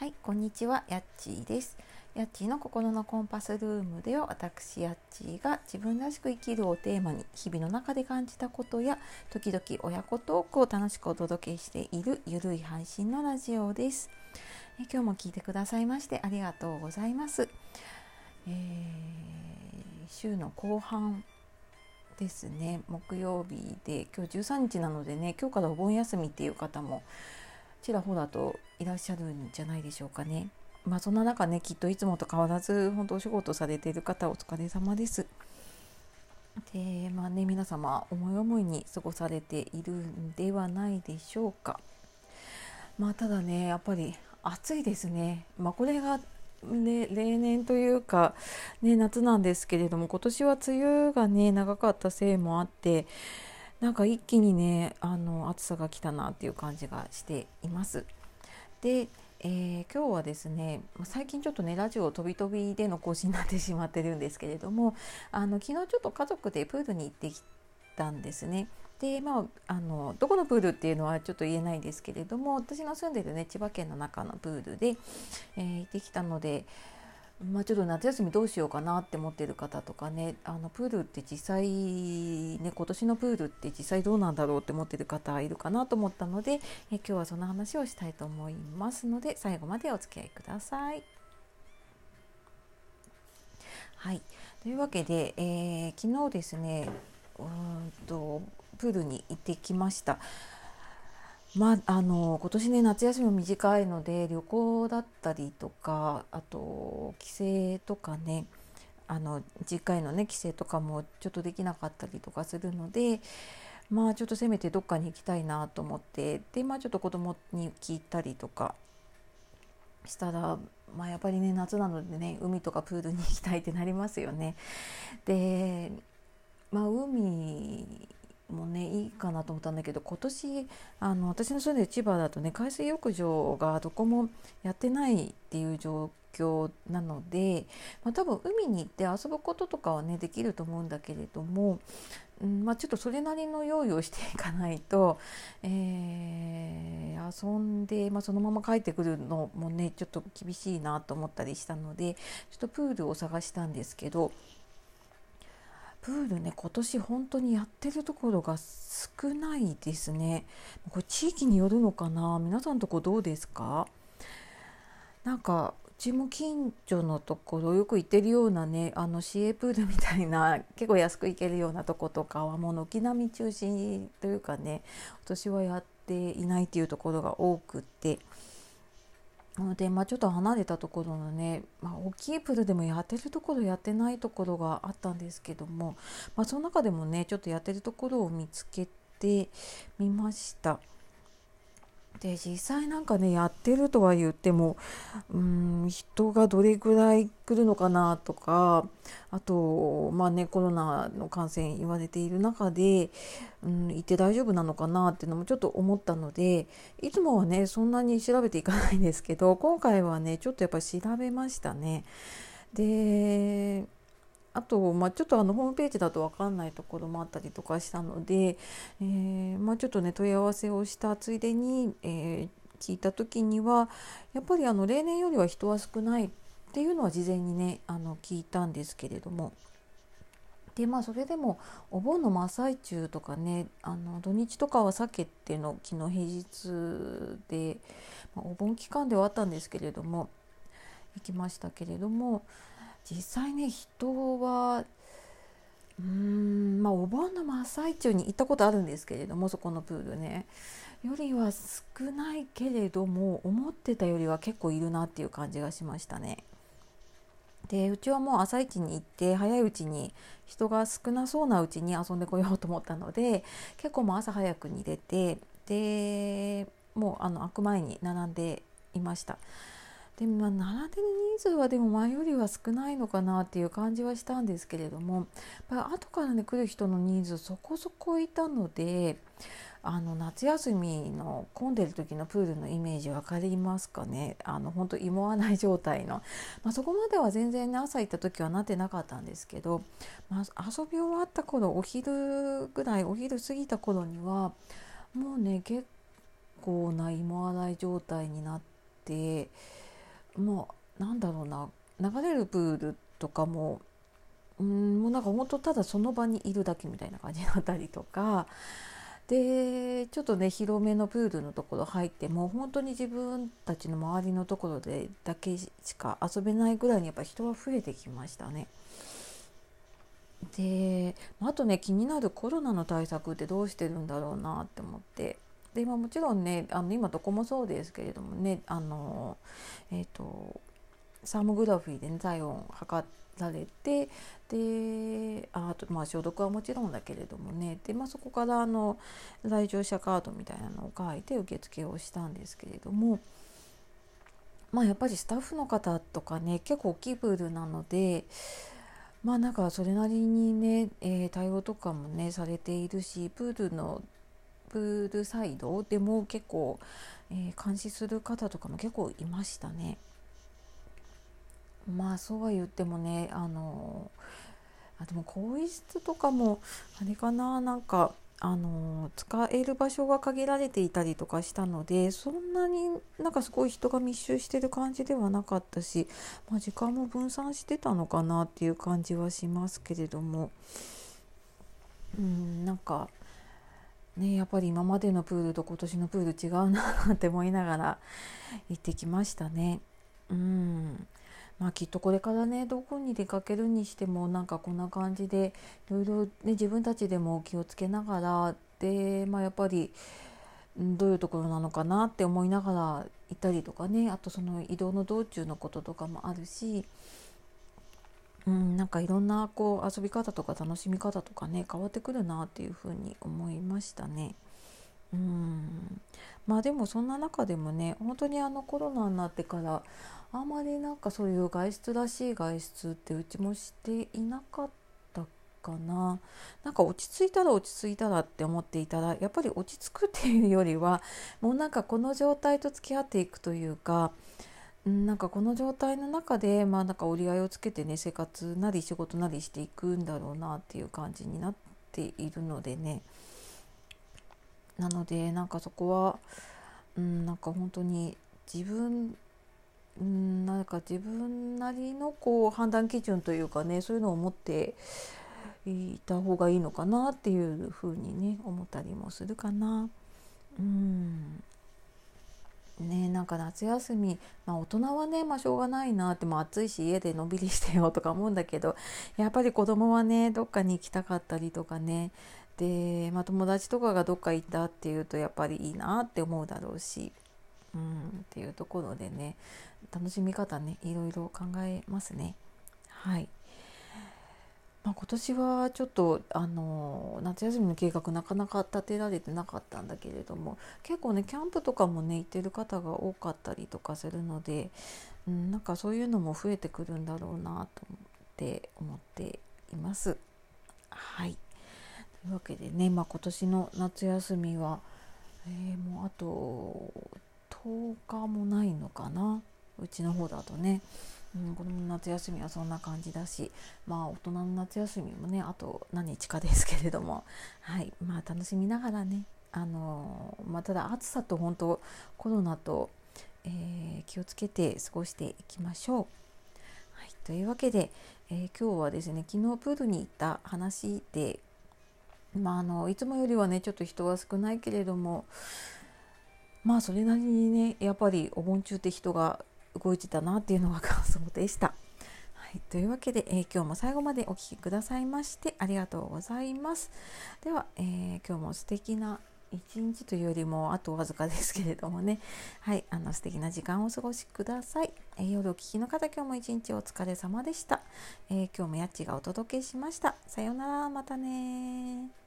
はい、こんにちは、やっちーです。やっちーの心のコンパスルームでは、私やっちーが自分らしく生きるをテーマに、日々の中で感じたことや、時々親子トークを楽しくお届けしているゆるい配信のラジオです。え今日も聞いてくださいましてありがとうございます。えー、週の後半ですね、木曜日で、今日13日なのでね、今日からお盆休みっていう方もちらほらといらっしゃるんじゃないでしょうかね。まあそんな中ねきっといつもと変わらず本当お仕事されている方お疲れ様です。でまあね皆様思い思いに過ごされているんではないでしょうか。まあただねやっぱり暑いですね。まあこれがね、例年というか、ね、夏なんですけれども今年は梅雨がね長かったせいもあってなんか一気にねあの暑さが来たなっていう感じがしています。で、えー、今日はですね最近ちょっとねラジオ飛び飛びでの更新になってしまってるんですけれどもあの昨日ちょっと家族でプールに行ってきたんですね。でまあ、あのどこのプールっていうのはちょっと言えないんですけれども私の住んでるね千葉県の中のプールで、えー、行ってきたのでまあ、ちょっと夏休みどうしようかなって思ってる方とかねあのプールって実際ね今年のプールって実際どうなんだろうって思ってる方いるかなと思ったのでえ今日はその話をしたいと思いますので最後までお付き合いください。はいというわけで、えー、昨日ですねうんとプールに行ってきました。まあ、あの今年ね夏休みも短いので旅行だったりとかあと帰省とかねあの実家へのね帰省とかもちょっとできなかったりとかするのでまあちょっとせめてどっかに行きたいなと思ってでまあちょっと子供に聞いたりとかしたらまあやっぱりね夏なのでね海とかプールに行きたいってなりますよね。でまあ海もねいいかなと思ったんだけど今年あの私の住んでる千葉だとね海水浴場がどこもやってないっていう状況なので、まあ、多分海に行って遊ぶこととかはねできると思うんだけれども、うんまあ、ちょっとそれなりの用意をしていかないと、えー、遊んで、まあ、そのまま帰ってくるのもねちょっと厳しいなと思ったりしたのでちょっとプールを探したんですけど。プールね今年本当にやってるところが少ないですね。これ地域によるのかな？皆さんとこどうですか？なんかうちも近所のところよく行ってるようなねあの市営プールみたいな結構安く行けるようなとことかはもう軒並み中心というかね私はやっていないっていうところが多くって。ので、まあ、ちょっと離れたところのね、まあ、大きいプールでもやってるところやってないところがあったんですけども、まあ、その中でもねちょっとやってるところを見つけてみました。で実際なんかねやってるとは言ってもうん人がどれぐらい来るのかなとかあとまあねコロナの感染言われている中で、うん、行って大丈夫なのかなっていうのもちょっと思ったのでいつもはねそんなに調べていかないんですけど今回はねちょっとやっぱり調べましたね。であと、まあ、ちょっとあのホームページだと分かんないところもあったりとかしたので、えー、まあ、ちょっとね問い合わせをしたついでに、えー、聞いた時にはやっぱりあの例年よりは人は少ないっていうのは事前にねあの聞いたんですけれども。でまあそれでもお盆の真っ最中とかねあの土日とかは避けての昨日平日で、まあ、お盆期間ではあったんですけれども行きましたけれども実際ね人はうんまあお盆の真っ最中に行ったことあるんですけれどもそこのプールねよりは少ないけれども思ってたよりは結構いるなっていう感じがしましたね。でうちはもう朝一に行って早いうちに人が少なそうなうちに遊んでこようと思ったので結構もう朝早くに出てでもうあの開く前に並んでいました。でまあ、並んでる人数はでも前よりは少ないのかなっていう感じはしたんですけれどもやっぱ後からね来る人の人数そこそこいたのであの夏休みの混んでる時のプールのイメージ分かりますかね？あの本当芋わない状態の、まあ、そこまでは全然、ね、朝行った時はなってなかったんですけど、まあ、遊び終わった頃お昼ぐらいお昼過ぎた頃にはもうね結構な芋洗い状態になって。もうなんだろうな。流れるプールとかもうんもうなんか本当ただその場にいるだけみたいな感じだったりとか。でちょっとね広めのプールのところ入ってもう本当に自分たちの周りのところでだけしか遊べないぐらいにやっぱ人は増えてきましたね。であとね気になるコロナの対策ってどうしてるんだろうなって思って。で、まあ、もちろんねあの今どこもそうですけれどもねあの、えーと、サーモグラフィーで、ね、体温測られてであと、まあ、消毒はもちろんだけれどもねで、まあ、そこからあの来場者カードみたいなのを書いて受付をしたんですけれども。まあやっぱりスタッフの方とかね結構大きいプールなのでまあなんかそれなりにね、えー、対応とかもねされているしプールのプールサイドでも結構、えー、監視する方とかも結構いましたね。まあそうは言ってもねあのあでも更衣室とかもあれかななんかあの使える場所が限られていたりとかしたのでそんなになんかすごい人が密集してる感じではなかったし、まあ、時間も分散してたのかなっていう感じはしますけれどもうんなんかねやっぱり今までのプールと今年のプール違うなって思いながら行ってきましたね。うんまあきっとこれからねどこに出かけるにしてもなんかこんな感じでいろいろね自分たちでも気をつけながらでまあやっぱりどういうところなのかなって思いながら行ったりとかねあとその移動の道中のこととかもあるし、うん、なんかいろんなこう遊び方とか楽しみ方とかね変わってくるなっていうふうに思いましたね。うんまあでもそんな中でもね本当にあのコロナになってからあまりなんかそういう外出らしい外出ってうちもしていなかったかななんか落ち着いたら落ち着いたらって思っていたらやっぱり落ち着くっていうよりはもうなんかこの状態と付き合っていくというかなんかこの状態の中でまあなんか折り合いをつけてね生活なり仕事なりしていくんだろうなっていう感じになっているのでねなのでなんかそこはうんなんか本当に自分うんなんか自分なりのこう判断基準というかねそういうのを持っていた方がいいのかなっていうふうにね思ったりもするかな。うんか夏休み、まあ、大人はね、まあ、しょうがないなって、まあ、暑いし家でのんびりしてよとか思うんだけど。やっぱり子供はねどっかに行きたかったりとかね。で、まあ、友達とかがどっか行ったっていうとやっぱりいいなって思うだろうし、うん、っていうところでね。楽しみ方ねいろいろ考えますね。はい。まあ、今年はちょっとあの夏休みの計画なかなか立てられてなかったんだけれども結構ねキャンプとかもね行ってる方が多かったりとかするので、うん、なんかそういうのも増えてくるんだろうなと思って思っています。はい。というわけでね、まあ、今年の夏休みは、えー、もうあと10日もないのかな？うちの方だとね、うん、子供の夏休みはそんな感じだしまあ大人の夏休みもねあと何日かですけれどもはいまあ楽しみながらねあのまあ、ただ暑さと本当コロナと、えー、気をつけて過ごしていきましょう。はい、というわけで、えー、今日はですね昨日プールに行った話で、まあ、あのいつもよりはねちょっと人は少ないけれどもまあそれなりにねやっぱりお盆中って人が動いてたなっていうのが感想でした。はい、というわけで、えー、今日も最後までお聴きくださいましてありがとうございます。では、えー、今日も素敵な一日というよりもあとわずかですけれどもね。はい。あの素敵な時間をお過ごしください、えー、夜お聴きの方今日も一日お疲れ様でした、えー、今日もやっちがお届けしました。さようなら。またね